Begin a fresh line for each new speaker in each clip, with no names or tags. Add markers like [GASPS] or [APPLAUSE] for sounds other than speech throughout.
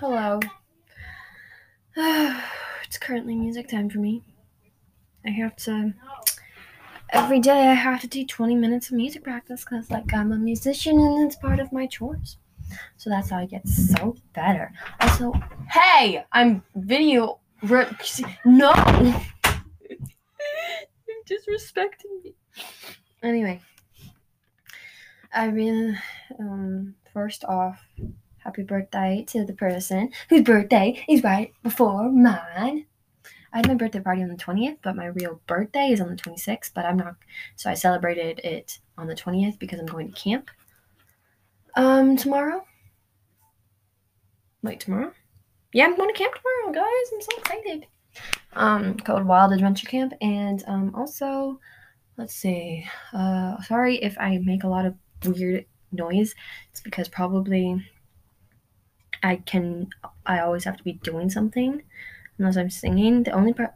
Hello. [SIGHS] it's currently music time for me. I have to every day I have to do 20 minutes of music practice because like I'm a musician and it's part of my chores. So that's how I get so better. Also, hey, I'm video re- no. [LAUGHS] You're disrespecting me. Anyway, I mean, um first off happy birthday to the person whose birthday is right before mine. I had my birthday party on the 20th, but my real birthday is on the 26th, but I'm not so I celebrated it on the 20th because I'm going to camp. Um tomorrow. Wait, tomorrow? Yeah, I'm going to camp tomorrow, guys. I'm so excited. Um called Wild Adventure Camp and um also let's see. Uh sorry if I make a lot of weird noise. It's because probably I can I always have to be doing something unless I'm singing. The only part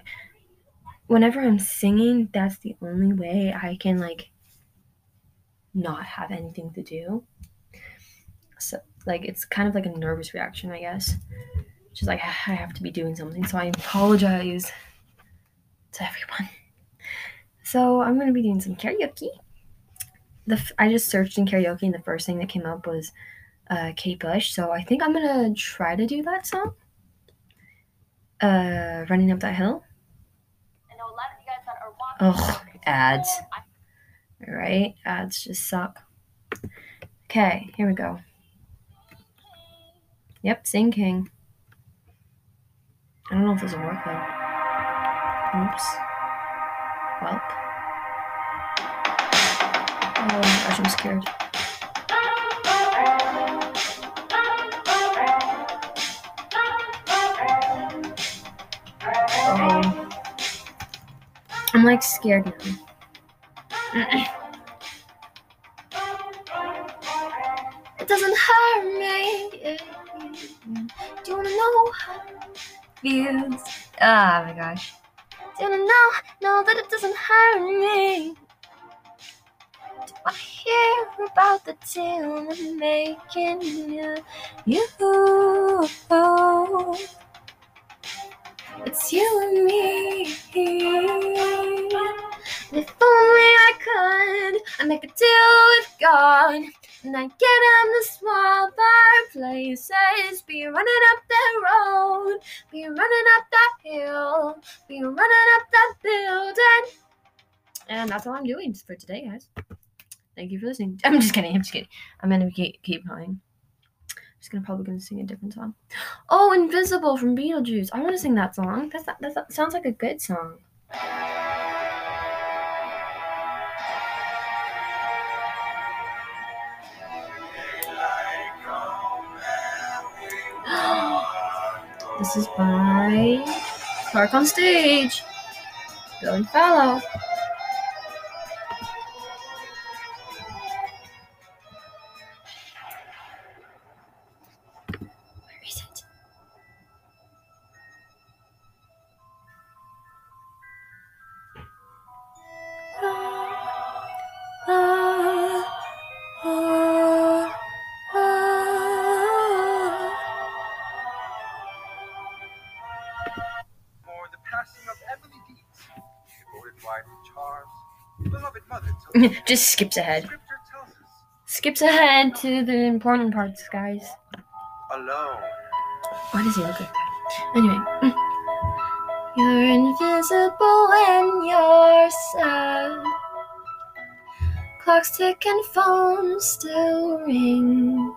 whenever I'm singing, that's the only way I can like not have anything to do. So like it's kind of like a nervous reaction, I guess. Just like [SIGHS] I have to be doing something, so I apologize to everyone. So I'm gonna be doing some karaoke. The f- I just searched in karaoke, and the first thing that came up was uh, Kate Bush. So I think I'm gonna try to do that song. Uh, running up that hill. Oh, ads. All right, ads just suck. Okay, here we go. Yep, Sing King. I don't know if this will work though. Oops. Welp. Oh my gosh, I'm scared. Oh. I'm like scared now. it doesn't hurt me. Do you wanna know how it feels? Oh my gosh. Do you wanna know, know that it doesn't hurt me? Do I hear about the tune I'm making you? You. It's you and me. If only I could, I'd make a deal with God. And I'd get in the small fireplaces. Be running up that road. Be running up that hill. Be running up that building. And that's all I'm doing for today, guys. Thank you for listening. [LAUGHS] I'm just kidding. I'm just kidding. I'm gonna keep, keep going. Just gonna probably gonna sing a different song. Oh, Invisible from Beetlejuice. I want to sing that song. That's that, that sounds like a good song. [GASPS] this is by Park on Stage. Go and follow. [LAUGHS] Just skips ahead.
Scripture tells us,
Skips ahead to the important parts, guys.
alone.
Why does he look like that? Anyway. mm. You're invisible when you're sad. Clocks tick and phones still ring.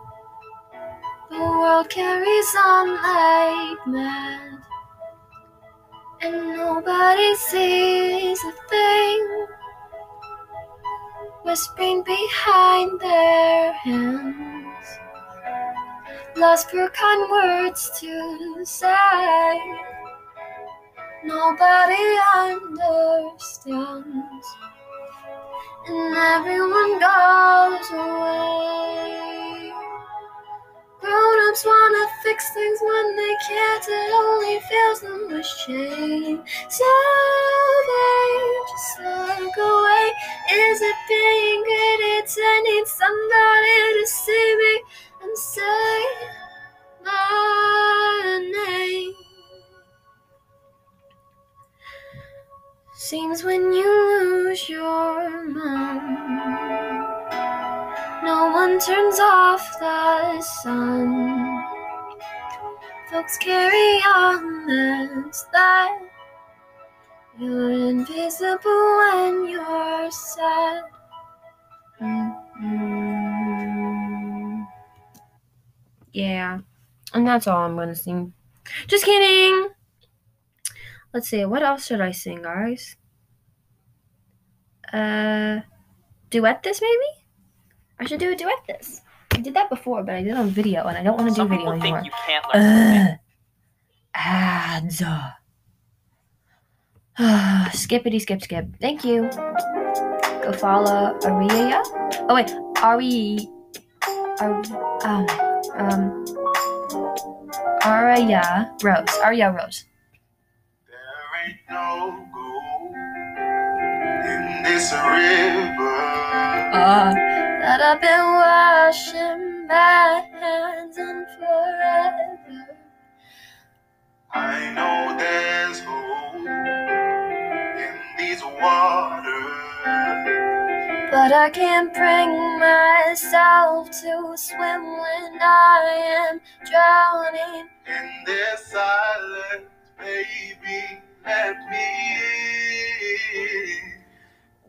The world carries on like mad. And nobody sees a thing. Whispering behind their hands lost for kind words to say. Nobody understands, and everyone goes away. Grown ups wanna fix things when they can't, it only fills them with shame. So I need somebody to see me and say my name. Seems when you lose your mind, no one turns off the sun. Folks carry on as that you're invisible when you're sad. Mm-mm. Yeah, and that's all I'm gonna sing. Just kidding. Let's see, what else should I sing, guys? Uh, duet this maybe? I should do a duet this. I did that before, but I did it on video, and I don't want to do video anymore.
think you can't learn.
Ugh. Ads. [SIGHS] Skippity skip skip. Thank you. Follow Aria. Oh wait, Ari. Ar- um, um, Aria Rose. Aria Rose.
There ain't no gold in this river.
Uh, that I've been washing my hands in forever.
I know there's hope in these waters.
But I can't bring myself to swim when I am drowning.
In this silence, baby, let me.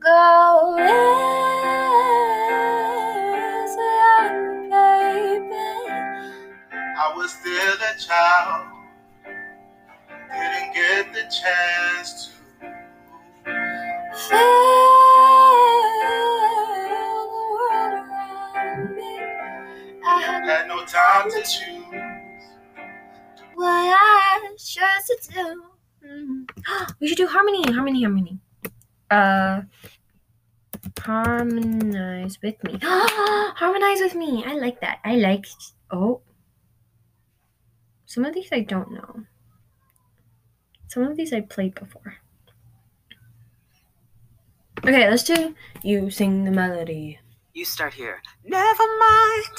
Go easy, baby.
I was still a child, didn't get the chance to.
I had
no time to choose.
what I chose to do. Mhm. [GASPS] We should do harmony, harmony, harmony. Uh, harmonize with me. [GASPS] harmonize with me. I like that. I like. Oh, some of these I don't know. Some of these I played before. Okay, let's do. You sing the melody.
You start here. Never mind.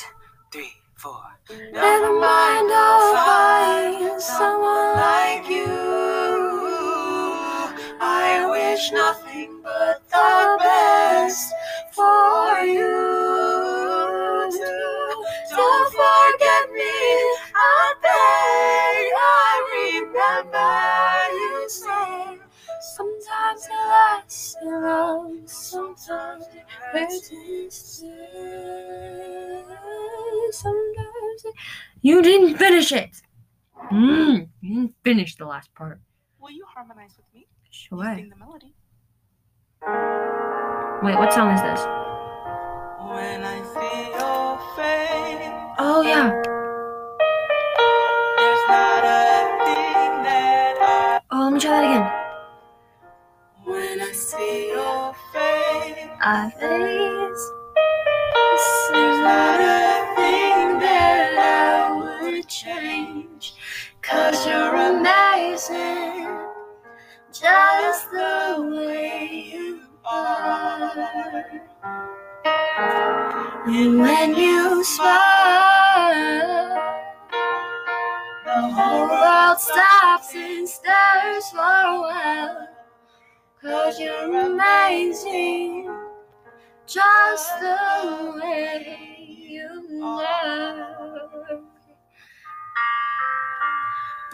Three, four.
Never mind, I'll find someone like you.
I wish nothing but the best for you. Don't forget me, I beg. I remember.
Sometimes it lasts in love, sometimes it hurts instead. Sometimes it... You didn't finish it! Mm, you didn't finish the last part.
Will you harmonize with me?
Sure.
Sing the melody.
Wait, what song is this?
When I see your face,
Oh, yeah.
Face,
face.
there's not a thing that I would change.
Cause you're amazing, just the way you are. And when you smile, the whole world stops and stares for a while. Cause you're amazing, just the way you are.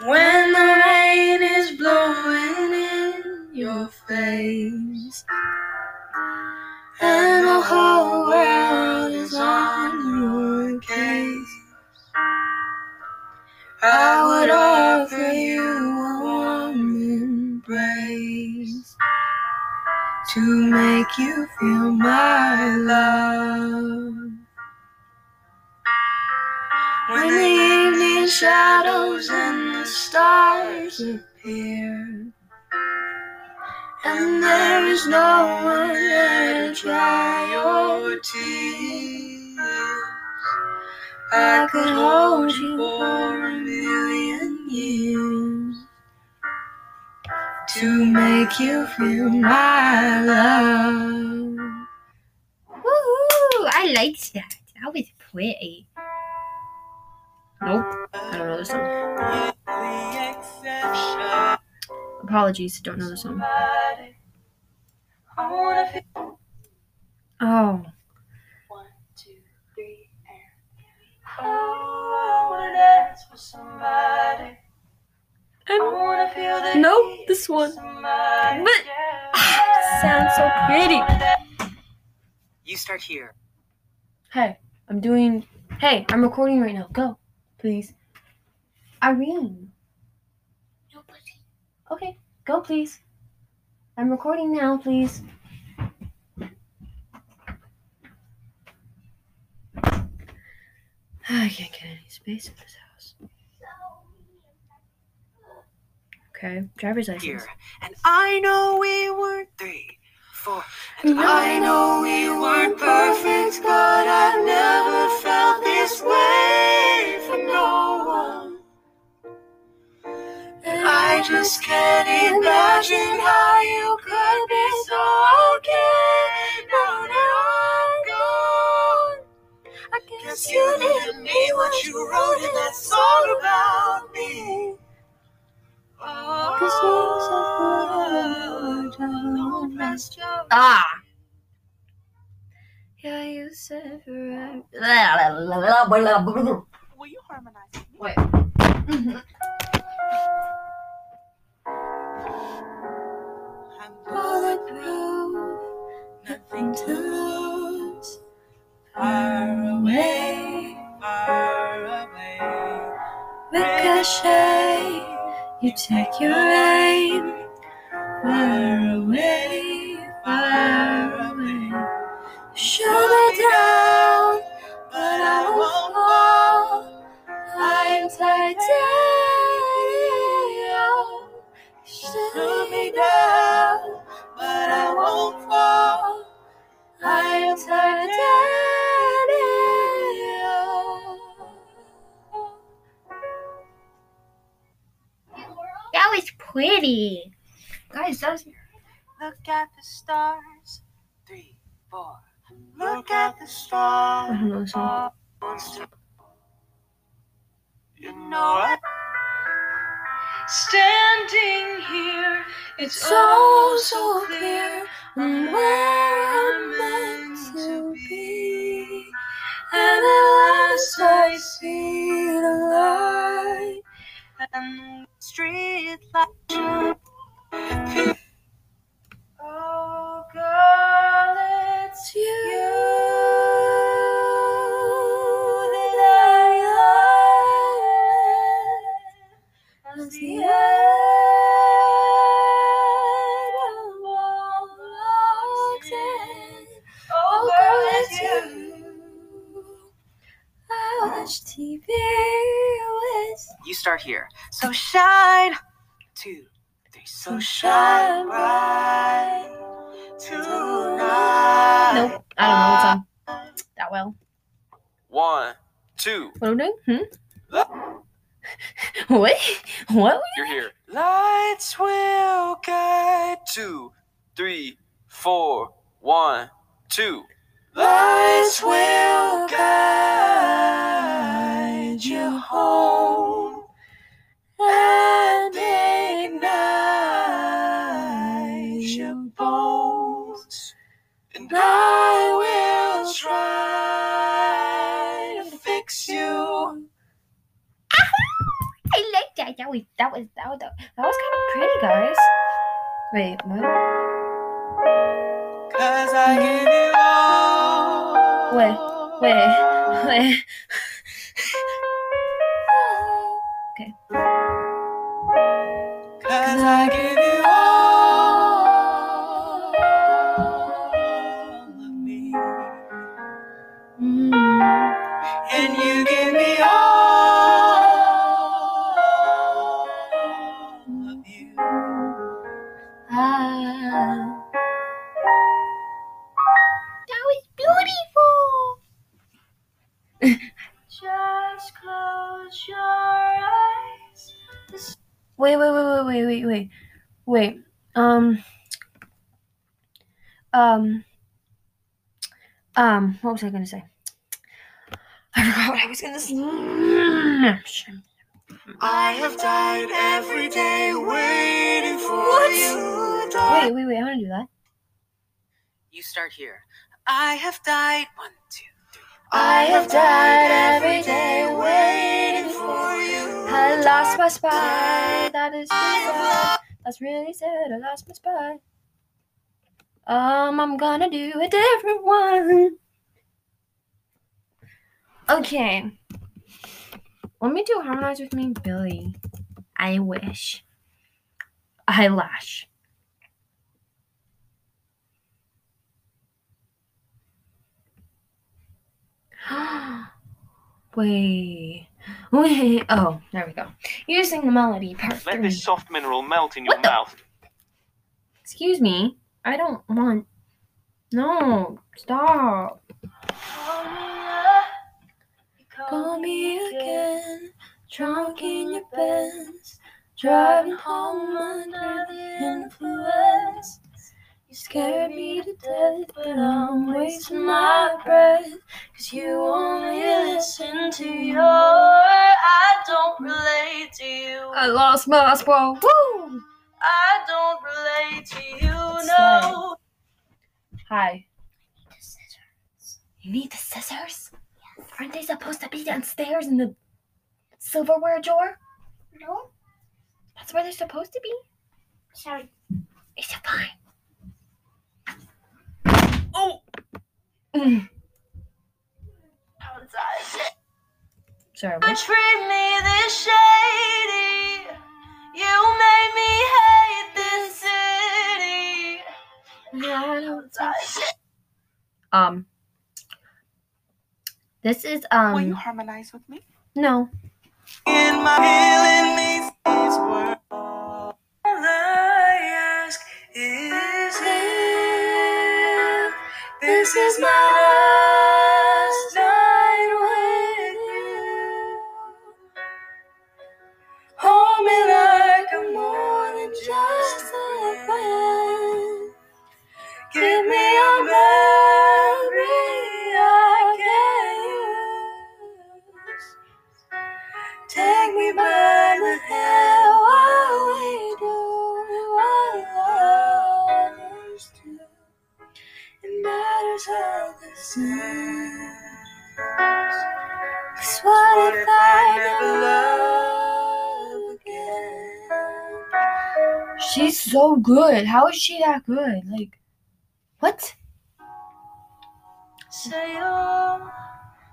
When the rain is blowing in your face, and the whole world is on your case, I would offer to make you feel my love. When the evening shadows and the stars appear, and there is no one there to dry your tears, I could hold you for a million years to make you feel my love. Woohoo! I liked that. That was pretty. Nope. I don't know the song.
The.
Apologies, don't know the song.
I wanna feel
Oh.
one, two, three, and oh, I wanna dance with somebody. I wanna feel the
Nope, this one. But-
yeah.
Ah, sounds so pretty.
You start here.
Hey, I'm doing. Hey, I'm recording right now. Go, please. Irene.
Nobody.
Okay, go, please. I'm recording now, please. [SIGHS] I can't get any space in this house. Okay, driver's license.
Here. And I know we weren't three, four. And
I know we weren't perfect, but I've never felt this way for no one. And I just can't imagine how you could be so okay now that I'm gone. I guess you didn't mean what you wrote in that song about me.
Ah! Yeah, you said forever.
Will you harmonize?
Wait.
Bulletproof, nothing to lose. Far away, far away. Ricochet, you take your aim. Far away, far away. Shoot me down, but I won't fall. I'm titanium. Shoot me down,
That was pretty. Guys, that was.
Look at the stars. Three, four. Look at the stars.
I don't know the song.
You know I Standing here, it's so so clear I'm where I'm meant to be. And at last I see the light and the street light. Oh, girl, it's you that I love. As
what? What?
you're here. Lights will guide. Two, three, four, one, two.
Lights will guide you home
Wait, what?
Cause I give you all.
Wait, wait, [LAUGHS] wait. Um. What was I gonna say? I forgot what I was gonna say.
I have died every day waiting for
What?
you.
Wait, wait, wait. I want to do that.
You start here. I have died. One, two, three.
I have died every day waiting for you.
I lost my spy. That is really sad. That's really sad. I lost my spy. Um, I'm gonna do a different one. Okay. Let me do harmonize with me, Billie. I wish. Eyelash. [GASPS] Wait. Wait. Oh, there we go. Using the melody part
Let
three.
this soft mineral melt in your
What the-
mouth.
Excuse me. I don't want. No. Stop. Oh, Call me again. Drunk in your Benz. Driving home under the influence. You scared me to death, but I'm wasting my breath. Cause you only listen to your. I don't mm. relate to you. I lost my spot. Woo!
I don't relate to you, no.
Hi. You need the scissors? Aren't they supposed to be downstairs in the silverware drawer?
No,
That's where they're supposed to be.
sorry.
Is it fine? Oh! Mm. Sorry.
You
what?
treat me this shady. You made me hate this city.
Um. This is um.
Will you
um
harmonize with me?
no.
This what if I never love again?
She's so good. How is she that good? Like, what?
Say you'll,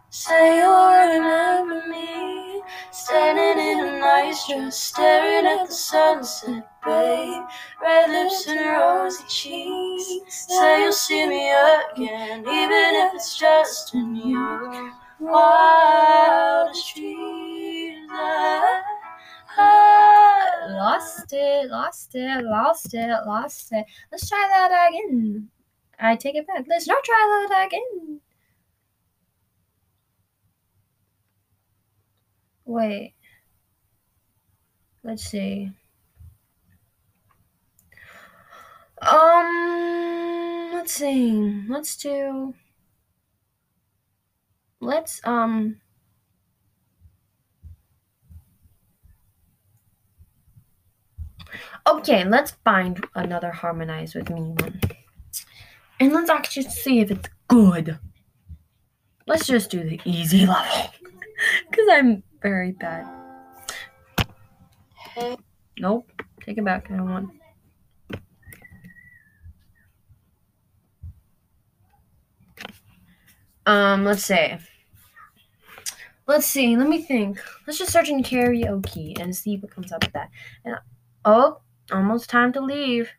say you'll remember me standing in a nice dress, staring at the sunset, babe. Red lips and rosy cheeks. Say you'll see me again, even if it's just in your wildest dreams. I, I
Lost it, lost it, lost it, lost it. Let's try that again. I take it back. Let's not try that again. Wait. Let's see. Um, let's see. Let's do. Let's um. Okay, let's find another harmonize with me one. And let's actually see if it's good. Let's just do the easy [LAUGHS] level. Because I'm very bad. Nope. Take it back. I don't want. Um, let's say. Let's see. Let me think. Let's just search in karaoke and see what comes up with that. And oh, almost time to leave.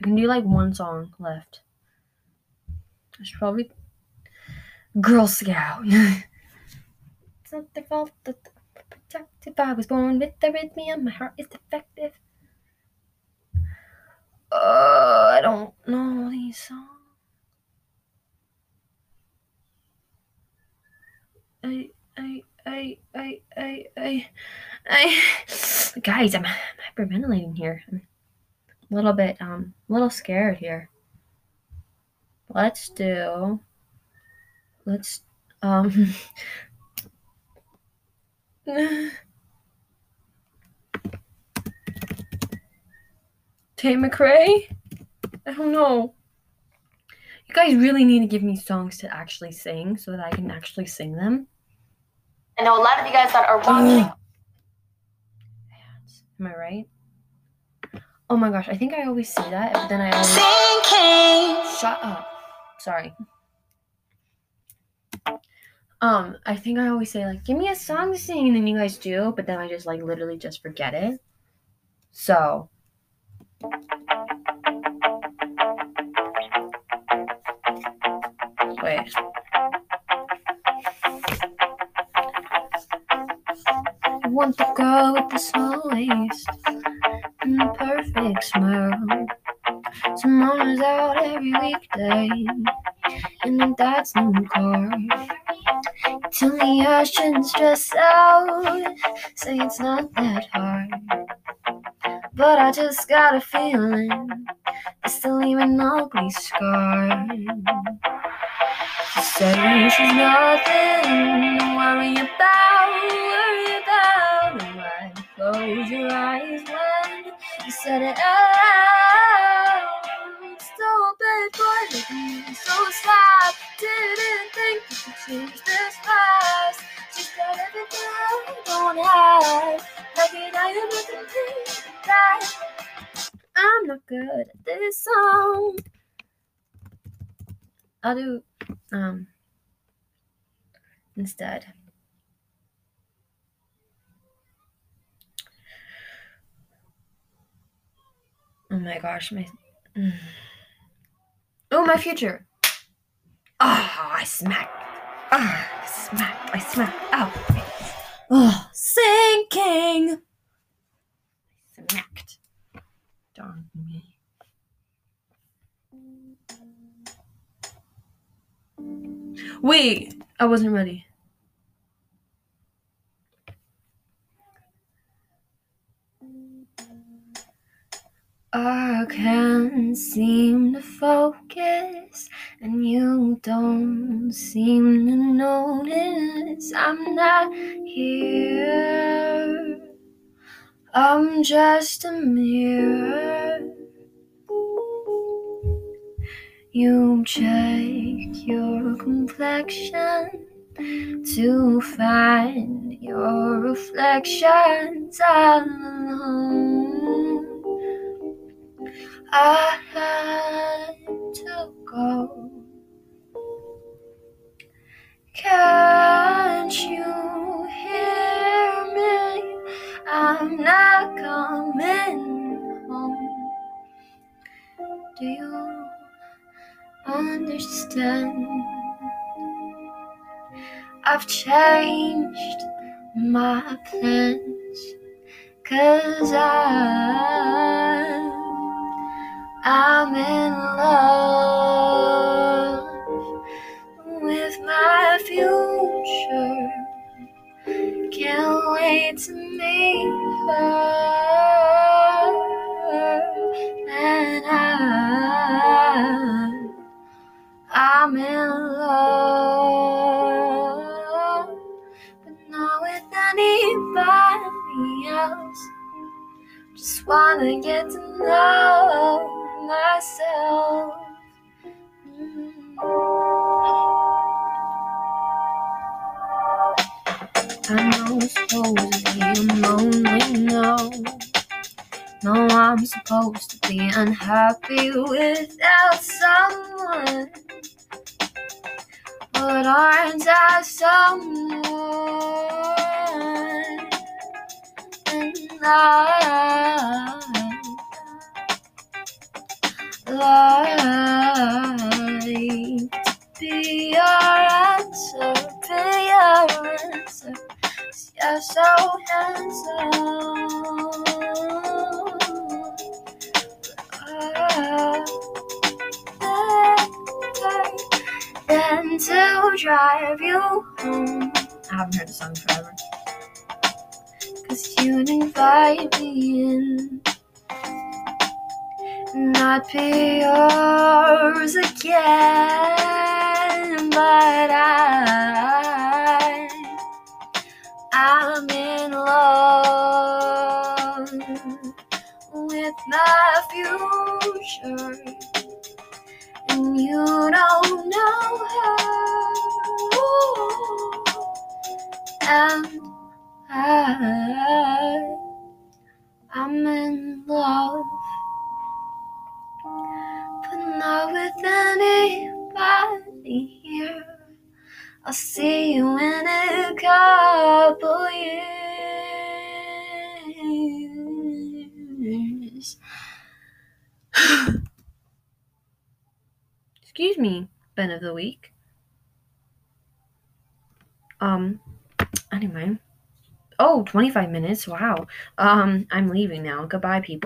I can do like one song left. I should probably Girl Scout. [LAUGHS] it's not their fault that protective. I was born with arrhythmia. My heart is defective. Uh, I don't know these songs. I, I, I, I, I, I. Guys, I'm, I'm hyperventilating here. I'm a little bit, um, a little scared here. Let's do. Let's, um. [SIGHS] Tate McRae? I don't know. You guys really need to give me songs to actually sing so that I can actually sing them.
I know a lot of you guys that are [GASPS] watching.
Am I right? Oh my gosh, I think I always say that, but then I always
Thinking.
shut up. Sorry. Um, I think I always say like, "Give me a song to sing," and then you guys do, but then I just like literally just forget it. So. Wait. Want the girl with the small waist and the perfect smile. Tomorrow's out every weekday in a dad's new car. Tell me I shouldn't stress out, say it's not that hard. But I just got a feeling it's still even ugly scar. She said she's nothing to worry about, said it out looking so sad. Didn't think you could change this. She's got everything I don't have. Like it, I am that. I'm not good at this song. I'll do um instead. My gosh, my mm. Oh my future. Ah, I smack. Ah, I smacked. I smack. Oh. Oh, sinking. I smacked. Darn me. Wait, I wasn't ready. I can't seem to focus, and you don't seem to notice I'm not here. I'm just a mirror. You check your complexion to find your reflections alone. I had to go. Can't you hear me? I'm not coming home. Do you understand? I've changed my plans, cause I I'm in love with my future. Can't wait to meet her. And I, I'm in love, but not with anybody else. Just wanna get to know myself. Mm. I know supposedly I'm lonely, no. No, I'm supposed to be unhappy without someone. But aren't I someone? And I be your answer, be your answer. You're so handsome. Then to drive you home. I haven't heard the song forever. Cause you invite me in not be yours again, but I, I'm in love with my future, and you don't know her. And I, I'll see you in a couple years. Excuse me, Ben of the Week. Um, anyway. Oh, 25 minutes. Wow. Um, I'm leaving now. Goodbye, people.